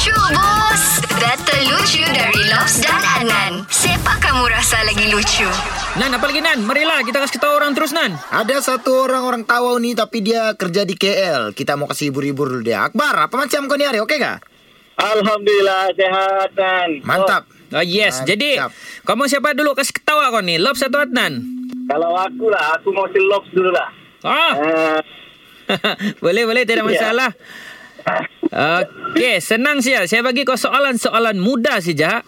Lucu bos Data lucu dari Lobs dan Adnan Siapa kamu rasa lagi lucu? Nan, apa lagi Nan? Marilah kita kasih ketawa orang terus Nan. Ada satu orang orang tawau ni tapi dia kerja di KL. Kita mau kasih hibur-hibur dulu dia. Akbar, apa macam kau ni hari? Okey kah? Alhamdulillah sehat kan. Mantap. Oh, yes, Mantap. jadi kamu siapa dulu kasih ketawa kau ni? Lobs atau Adnan? Oh, kalau aku lah, aku mau si Lobs dulu lah. Ah, Uh, boleh boleh tidak masalah. Okey, senang saja. Saya bagi kau soalan-soalan mudah saja.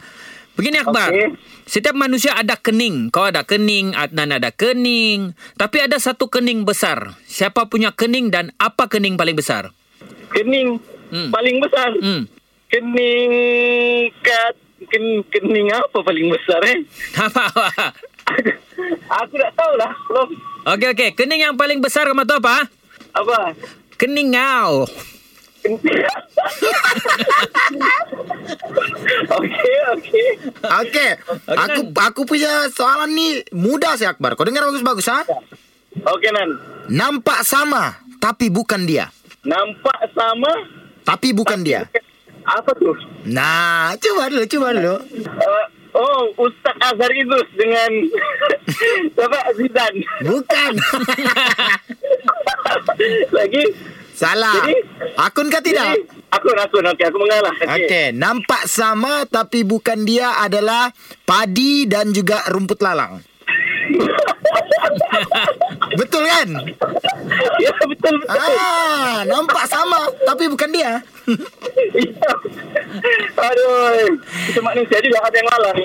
Begini Akbar. Okey. Setiap manusia ada kening. Kau ada kening, Adnan ada kening. Tapi ada satu kening besar. Siapa punya kening dan apa kening paling besar? kening Hmm. paling besar. Hmm. Kening kat ken, kening apa paling besar eh? Apa? aku tak tahulah. Lobs. Okey okey, kening yang paling besar kamu tahu apa? Apa? Kening ngau. Okey, okey. Okey. aku aku punya soalan ni mudah sih Akbar. Kau dengar bagus-bagus ha? Okey Nan. Nampak sama tapi bukan dia. Nampak sama Tapi bukan dia. apa tu? Nah, cuba dulu, cuba dulu. Uh, oh, Ustaz Azhar Idrus dengan siapa Zidane. Bukan. Lagi Salah. Jadi- Akun kah tidak? Jadi, akun akun okey aku mengalah. Okey, nampak sama tapi bukan dia adalah padi dan juga rumput lalang. Betul kan? ya betul betul. Ah, nampak sama tapi bukan dia. Ya. Aduh, kita manusia juga ada yang malah ni.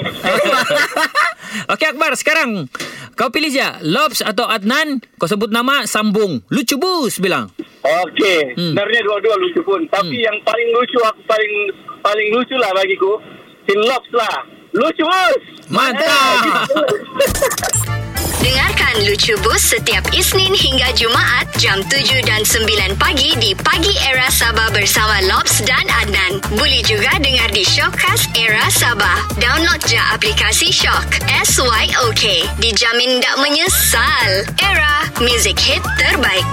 Okey Akbar, sekarang kau pilih je Lobs atau Adnan. Kau sebut nama sambung. Lucu bus bilang. Okey, Hmm. sebenarnya dua-dua lucu pun. Tapi yang paling lucu aku paling paling lucu lah bagiku, Sin Lobs lah. Lucu bos. Mantap. Dengarkan Lucu Bus setiap Isnin hingga Jumaat jam 7 dan 9 pagi di Pagi Era Sabah bersama Lobs dan Adnan. Boleh juga dengar di Shockcast Era Sabah. Download je aplikasi Shock. S-Y-O-K. Dijamin tak menyesal. Era, music hit terbaik.